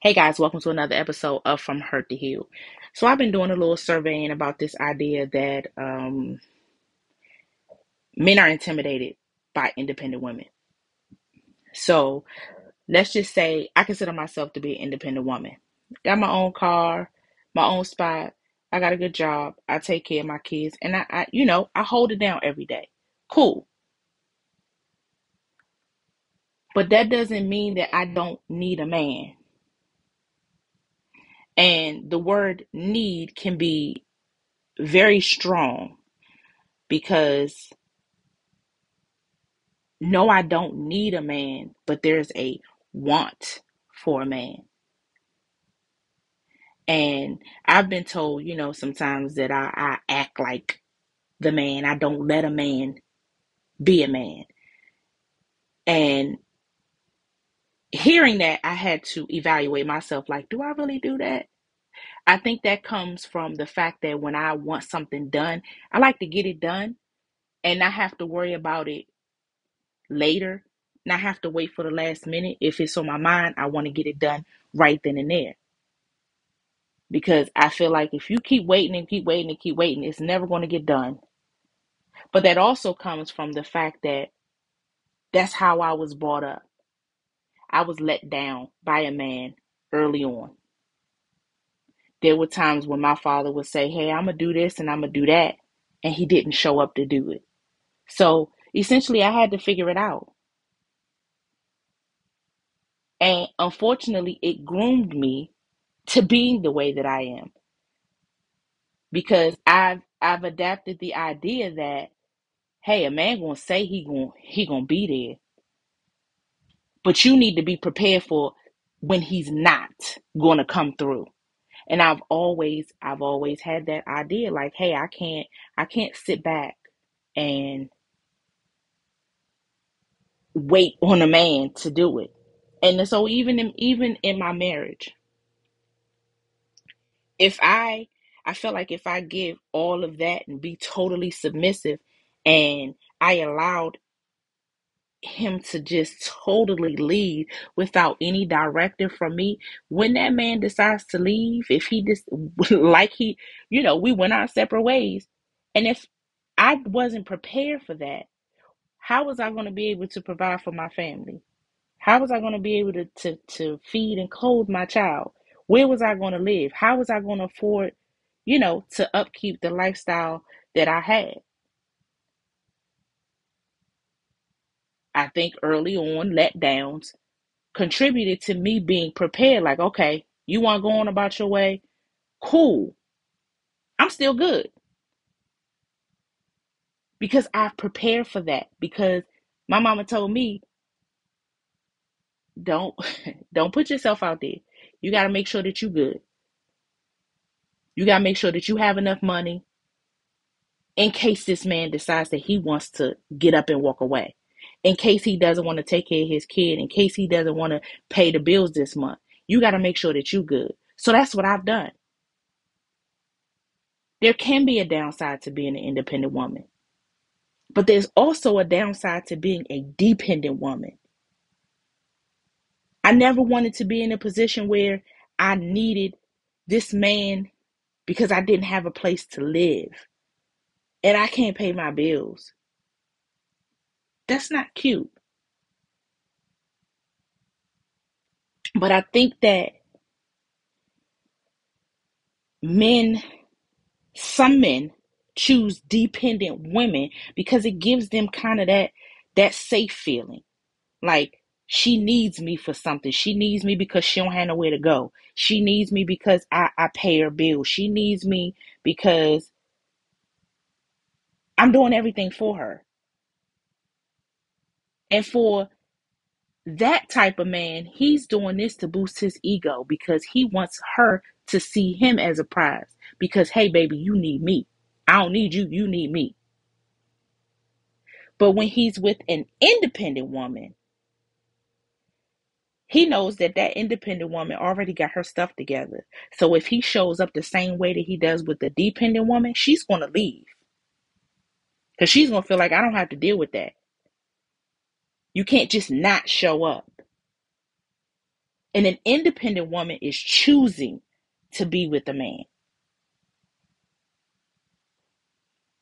Hey guys, welcome to another episode of From Hurt to Heal. So I've been doing a little surveying about this idea that um, men are intimidated by independent women. So let's just say I consider myself to be an independent woman. Got my own car, my own spot. I got a good job. I take care of my kids, and I, I you know, I hold it down every day. Cool. But that doesn't mean that I don't need a man. And the word need can be very strong because no, I don't need a man, but there's a want for a man. And I've been told, you know, sometimes that I, I act like the man. I don't let a man be a man. And hearing that, I had to evaluate myself like, do I really do that? I think that comes from the fact that when I want something done, I like to get it done and not have to worry about it later, not have to wait for the last minute. If it's on my mind, I want to get it done right then and there. Because I feel like if you keep waiting and keep waiting and keep waiting, it's never going to get done. But that also comes from the fact that that's how I was brought up. I was let down by a man early on. There were times when my father would say, Hey, I'm going to do this and I'm going to do that. And he didn't show up to do it. So essentially, I had to figure it out. And unfortunately, it groomed me to being the way that I am because I've I've adapted the idea that hey, a man gonna say he gonna he gonna be there, but you need to be prepared for when he's not gonna come through. And I've always I've always had that idea like, hey, I can't I can't sit back and wait on a man to do it. And so even in even in my marriage, if I I feel like if I give all of that and be totally submissive and I allowed him to just totally leave without any directive from me when that man decides to leave if he just like he you know we went our separate ways and if I wasn't prepared for that how was I going to be able to provide for my family how was I going to be able to, to, to feed and clothe my child? Where was I going to live? How was I going to afford, you know, to upkeep the lifestyle that I had? I think early on, letdowns contributed to me being prepared. Like, okay, you want to go on about your way? Cool. I'm still good because I've prepared for that. Because my mama told me don't don't put yourself out there. You got to make sure that you're good. You got to make sure that you have enough money in case this man decides that he wants to get up and walk away. In case he doesn't want to take care of his kid, in case he doesn't want to pay the bills this month. You got to make sure that you're good. So that's what I've done. There can be a downside to being an independent woman. But there's also a downside to being a dependent woman. I never wanted to be in a position where I needed this man because I didn't have a place to live and I can't pay my bills. That's not cute. But I think that men, some men, choose dependent women because it gives them kind of that that safe feeling. Like she needs me for something. She needs me because she don't have nowhere to go. She needs me because I, I pay her bills. She needs me because I'm doing everything for her. And for that type of man, he's doing this to boost his ego because he wants her to see him as a prize. Because, hey, baby, you need me. I don't need you, you need me. But when he's with an independent woman, he knows that that independent woman already got her stuff together. So if he shows up the same way that he does with the dependent woman, she's going to leave. Because she's going to feel like I don't have to deal with that. You can't just not show up. And an independent woman is choosing to be with a man.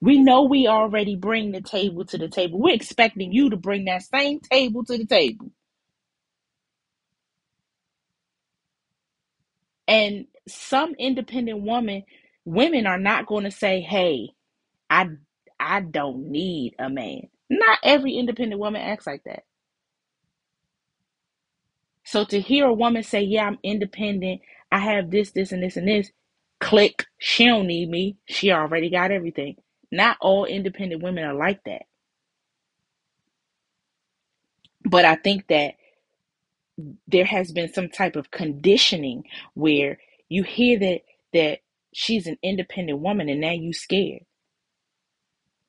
We know we already bring the table to the table. We're expecting you to bring that same table to the table. And some independent woman women are not going to say, "Hey, I I don't need a man." Not every independent woman acts like that. So to hear a woman say, "Yeah, I'm independent. I have this, this, and this, and this," click. She don't need me. She already got everything. Not all independent women are like that. But I think that there has been some type of conditioning where you hear that that she's an independent woman and now you scared.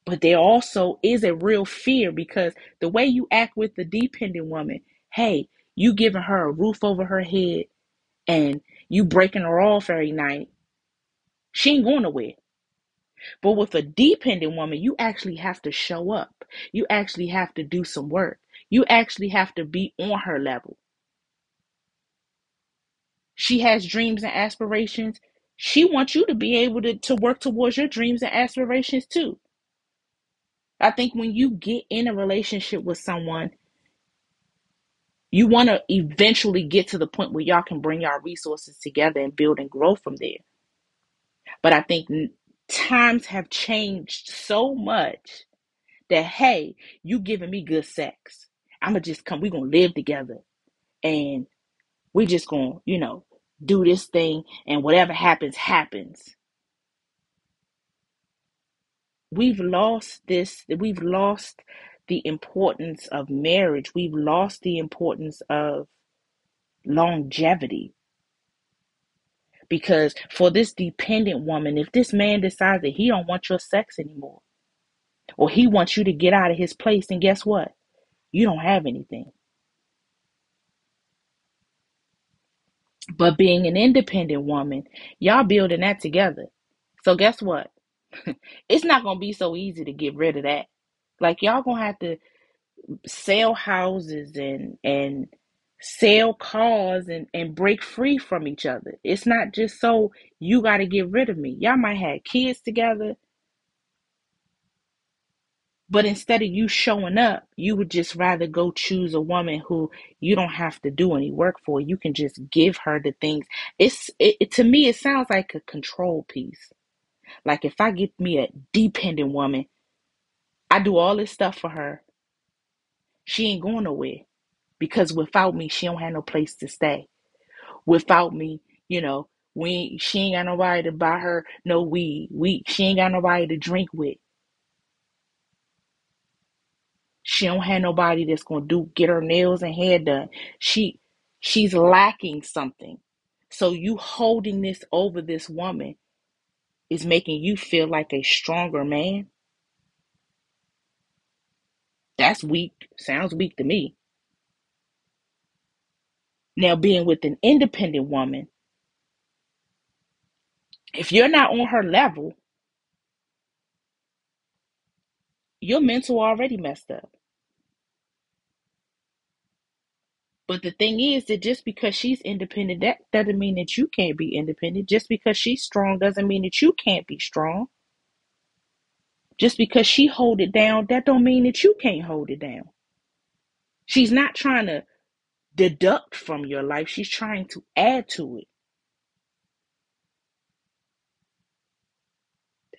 But there also is a real fear because the way you act with the dependent woman, hey, you giving her a roof over her head and you breaking her off every night, she ain't going nowhere. But with a dependent woman, you actually have to show up. You actually have to do some work. You actually have to be on her level. She has dreams and aspirations. She wants you to be able to, to work towards your dreams and aspirations too. I think when you get in a relationship with someone, you want to eventually get to the point where y'all can bring y'all resources together and build and grow from there. But I think times have changed so much that hey, you giving me good sex. I'ma just come, we gonna live together and we just gonna, you know, do this thing and whatever happens, happens. We've lost this, we've lost the importance of marriage. We've lost the importance of longevity. Because for this dependent woman, if this man decides that he don't want your sex anymore, or he wants you to get out of his place, and guess what? You don't have anything. But being an independent woman, y'all building that together. So guess what? It's not gonna be so easy to get rid of that. Like y'all gonna have to sell houses and and sell cars and and break free from each other. It's not just so you got to get rid of me. Y'all might have kids together, but instead of you showing up, you would just rather go choose a woman who you don't have to do any work for. You can just give her the things. It's it, it to me it sounds like a control piece. Like if I get me a dependent woman, I do all this stuff for her. She ain't going nowhere because without me, she don't have no place to stay. Without me, you know, we she ain't got nobody to buy her no weed. We she ain't got nobody to drink with. She don't have nobody that's gonna do get her nails and hair done. She she's lacking something. So you holding this over this woman is making you feel like a stronger man. That's weak. Sounds weak to me. Now being with an independent woman, if you're not on her level, your mental already messed up. But the thing is that just because she's independent, that doesn't mean that you can't be independent. Just because she's strong doesn't mean that you can't be strong. Just because she hold it down, that don't mean that you can't hold it down. She's not trying to deduct from your life. She's trying to add to it.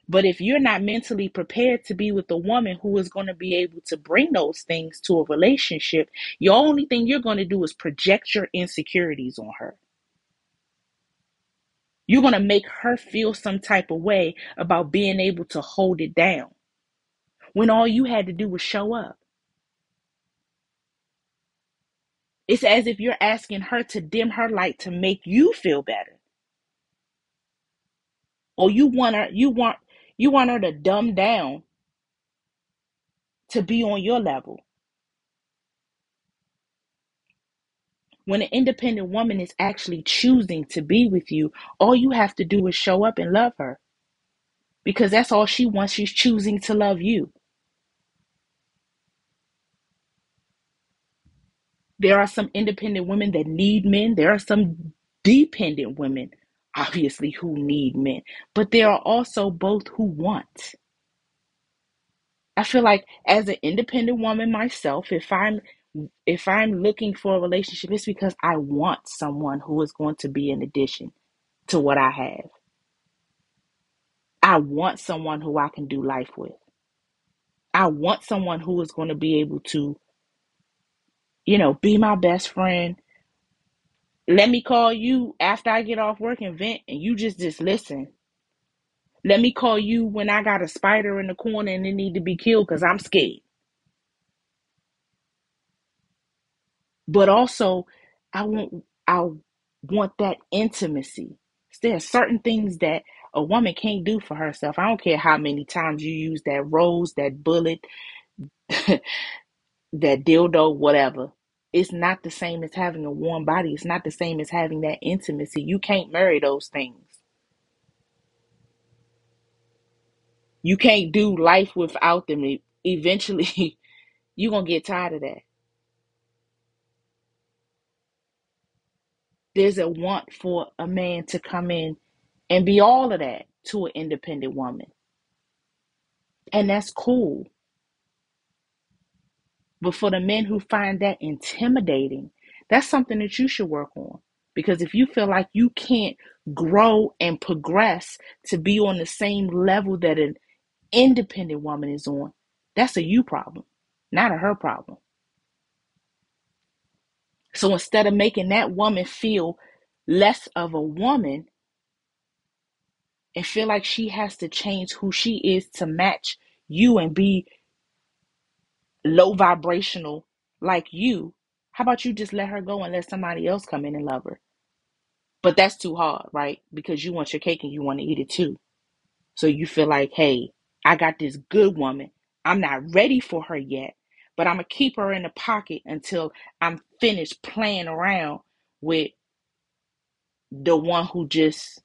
But if you're not mentally prepared to be with a woman who is going to be able to bring those things to a relationship, your only thing you're going to do is project your insecurities on her. You're going to make her feel some type of way about being able to hold it down when all you had to do was show up. It's as if you're asking her to dim her light to make you feel better. Or you want her you want you want her to dumb down to be on your level. When an independent woman is actually choosing to be with you, all you have to do is show up and love her. Because that's all she wants. She's choosing to love you. There are some independent women that need men. There are some dependent women, obviously, who need men. But there are also both who want. I feel like as an independent woman myself, if I'm if I'm looking for a relationship, it's because I want someone who is going to be an addition to what I have. I want someone who I can do life with. I want someone who is going to be able to, you know, be my best friend. Let me call you after I get off work and vent, and you just just listen. Let me call you when I got a spider in the corner and it need to be killed because I'm scared. But also, I want I want that intimacy. There are certain things that a woman can't do for herself. I don't care how many times you use that rose, that bullet, that dildo, whatever. It's not the same as having a warm body. It's not the same as having that intimacy. You can't marry those things. You can't do life without them. Eventually, you're going to get tired of that. There's a want for a man to come in and be all of that to an independent woman. And that's cool. But for the men who find that intimidating, that's something that you should work on. Because if you feel like you can't grow and progress to be on the same level that an independent woman is on, that's a you problem, not a her problem. So instead of making that woman feel less of a woman and feel like she has to change who she is to match you and be low vibrational like you, how about you just let her go and let somebody else come in and love her? But that's too hard, right? Because you want your cake and you want to eat it too. So you feel like, hey, I got this good woman. I'm not ready for her yet, but I'm going to keep her in the pocket until I'm finished playing around with the one who just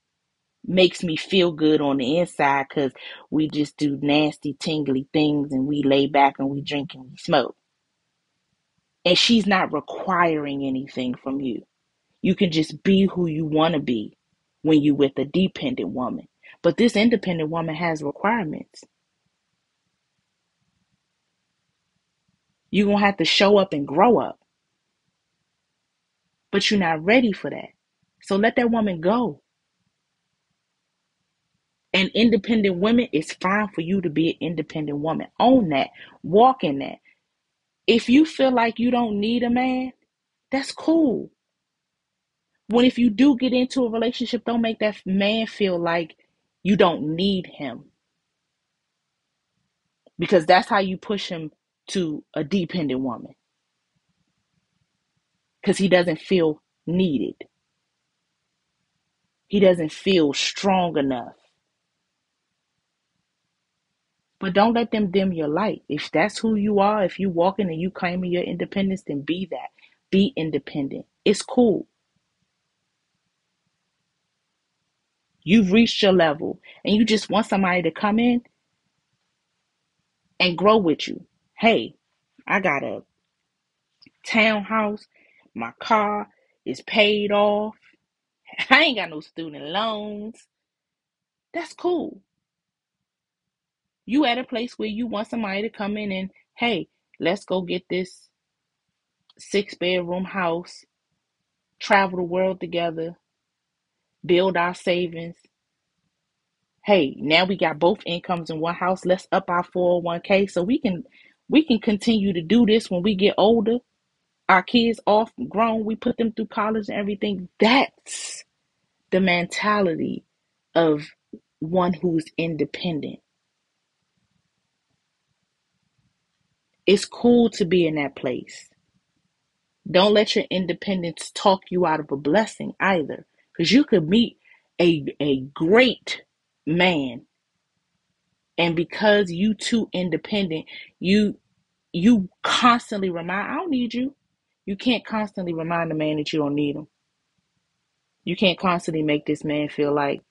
makes me feel good on the inside because we just do nasty, tingly things and we lay back and we drink and we smoke. And she's not requiring anything from you. You can just be who you want to be when you're with a dependent woman. But this independent woman has requirements. You're going to have to show up and grow up. But you're not ready for that. So let that woman go. And independent woman, it's fine for you to be an independent woman. Own that. Walk in that. If you feel like you don't need a man, that's cool. When if you do get into a relationship, don't make that man feel like you don't need him. Because that's how you push him to a dependent woman. Because he doesn't feel needed. He doesn't feel strong enough. But don't let them dim your light. If that's who you are, if you walking and you claiming your independence, then be that. Be independent. It's cool. You've reached your level and you just want somebody to come in and grow with you. Hey, I got a townhouse. My car is paid off. I ain't got no student loans. That's cool. You at a place where you want somebody to come in and, hey, let's go get this six bedroom house, travel the world together, build our savings. Hey, now we got both incomes in one house. Let's up our 401k so we can we can continue to do this when we get older. Our kids off grown, we put them through college and everything. That's the mentality of one who's independent. It's cool to be in that place. Don't let your independence talk you out of a blessing either. Because you could meet a, a great man and because you too independent, you you constantly remind I don't need you. You can't constantly remind a man that you don't need him. You can't constantly make this man feel like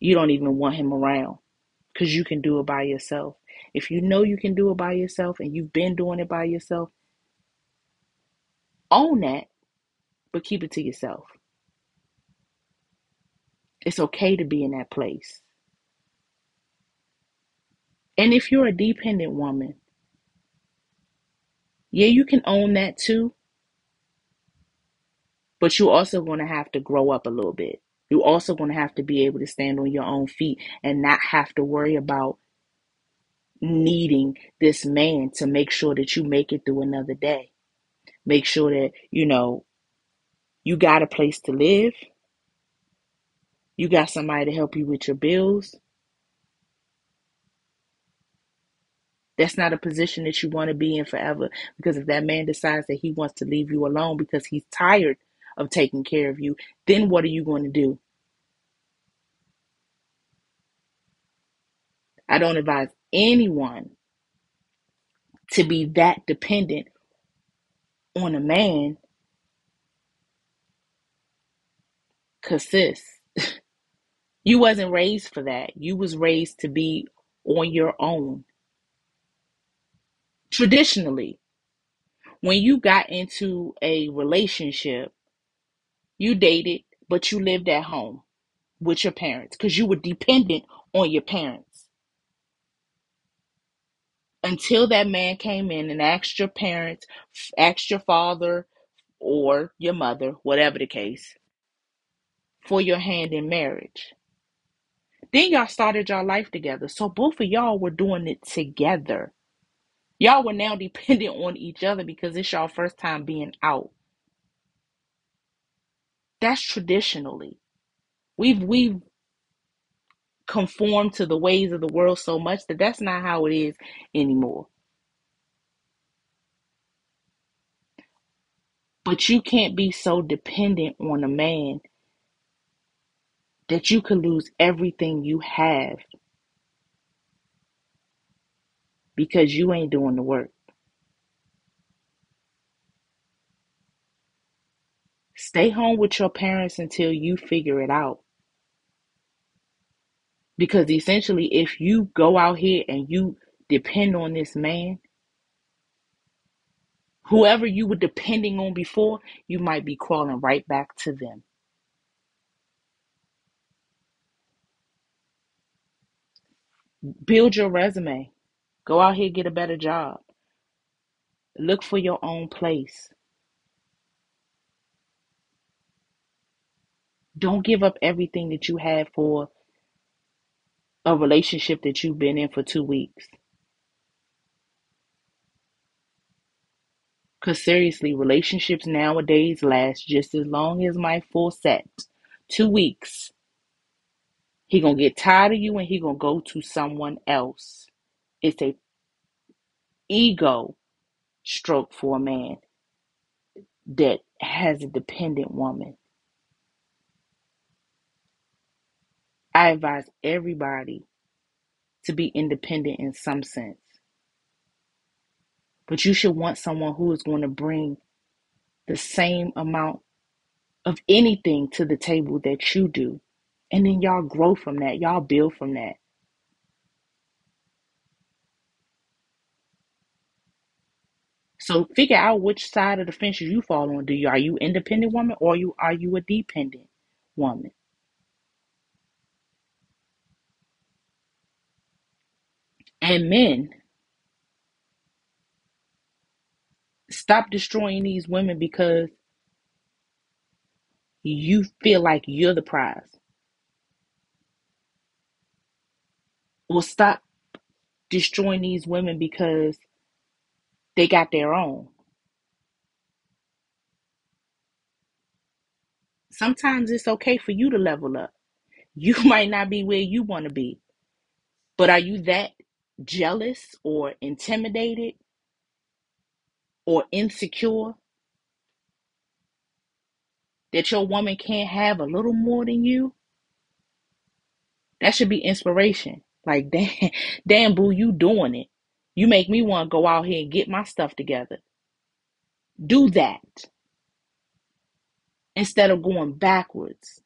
you don't even want him around because you can do it by yourself. If you know you can do it by yourself and you've been doing it by yourself, Own that, but keep it to yourself. It's okay to be in that place. And if you're a dependent woman, yeah, you can own that too, but you're also going to have to grow up a little bit. You're also going to have to be able to stand on your own feet and not have to worry about needing this man to make sure that you make it through another day. Make sure that, you know, you got a place to live. You got somebody to help you with your bills. That's not a position that you want to be in forever because if that man decides that he wants to leave you alone because he's tired of taking care of you, then what are you going to do? I don't advise anyone to be that dependent on a man because sis you wasn't raised for that. You was raised to be on your own. Traditionally when you got into a relationship you dated but you lived at home with your parents because you were dependent on your parents until that man came in and asked your parents asked your father or your mother whatever the case for your hand in marriage. Then y'all started your life together. So both of y'all were doing it together. Y'all were now dependent on each other because it's y'all first time being out. That's traditionally. We've we've conformed to the ways of the world so much that that's not how it is anymore. But you can't be so dependent on a man that you could lose everything you have because you ain't doing the work. Stay home with your parents until you figure it out. Because essentially, if you go out here and you depend on this man, whoever you were depending on before, you might be crawling right back to them. Build your resume. Go out here, get a better job. Look for your own place. Don't give up everything that you had for a relationship that you've been in for two weeks. Because seriously, relationships nowadays last just as long as my full set. Two weeks. He gonna get tired of you and he gonna go to someone else. It's a ego stroke for a man that has a dependent woman. I advise everybody to be independent in some sense. But you should want someone who is going to bring the same amount of anything to the table that you do. And then y'all grow from that. Y'all build from that. So figure out which side of the fence you fall on. Do you are you independent woman or you are you a dependent woman? And men, stop destroying these women because you feel like you're the prize. Or stop destroying these women because they got their own. Sometimes it's okay for you to level up. You might not be where you want to be, but are you that jealous or intimidated or insecure that your woman can't have a little more than you? That should be inspiration. Like, damn, damn, boo, you doing it. You make me want to go out here and get my stuff together. Do that instead of going backwards.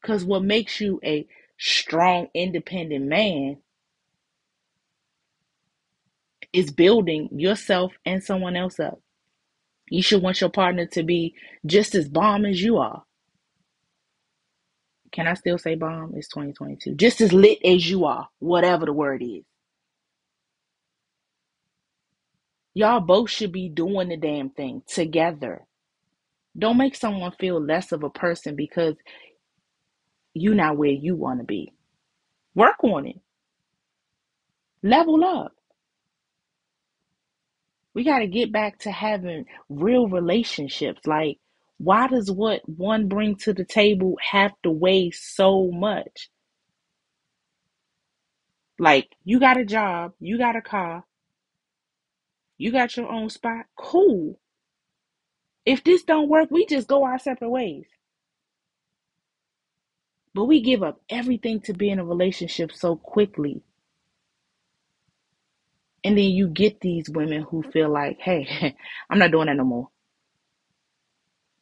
Because what makes you a strong, independent man is building yourself and someone else up. You should want your partner to be just as bomb as you are. Can I still say bomb? It's 2022. Just as lit as you are, whatever the word is. Y'all both should be doing the damn thing together. Don't make someone feel less of a person because you're not where you want to be. Work on it. Level up. We got to get back to having real relationships. Like, why does what one bring to the table have to weigh so much? Like, you got a job, you got a car, you got your own spot. Cool. If this don't work, we just go our separate ways. But we give up everything to be in a relationship so quickly. And then you get these women who feel like, hey, I'm not doing that no more.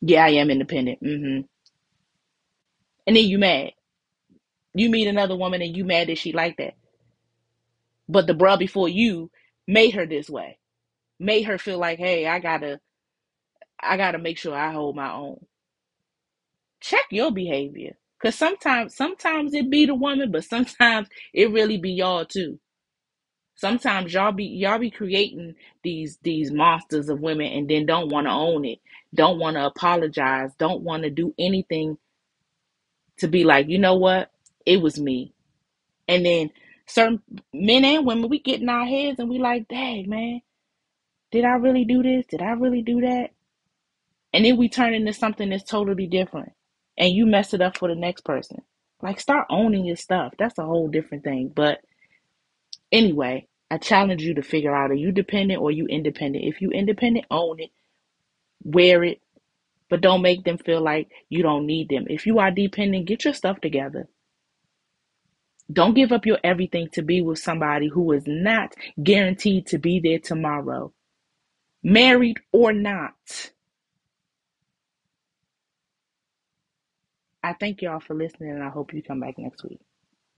Yeah, I am independent. Mm-hmm. And then you mad. You meet another woman and you mad that she like that. But the bruh before you made her this way. Made her feel like, hey, I gotta I gotta make sure I hold my own. Check your behavior. Cause sometimes sometimes it be the woman, but sometimes it really be y'all too. Sometimes y'all be y'all be creating these these monsters of women and then don't want to own it, don't want to apologize, don't want to do anything to be like, you know what, it was me. And then certain men and women, we get in our heads and we like, dang man, did I really do this? Did I really do that? And then we turn into something that's totally different, and you mess it up for the next person. Like start owning your stuff. That's a whole different thing. But Anyway, I challenge you to figure out are you dependent or you independent? If you independent, own it, wear it, but don't make them feel like you don't need them. If you are dependent, get your stuff together. Don't give up your everything to be with somebody who is not guaranteed to be there tomorrow, married or not. I thank y'all for listening and I hope you come back next week.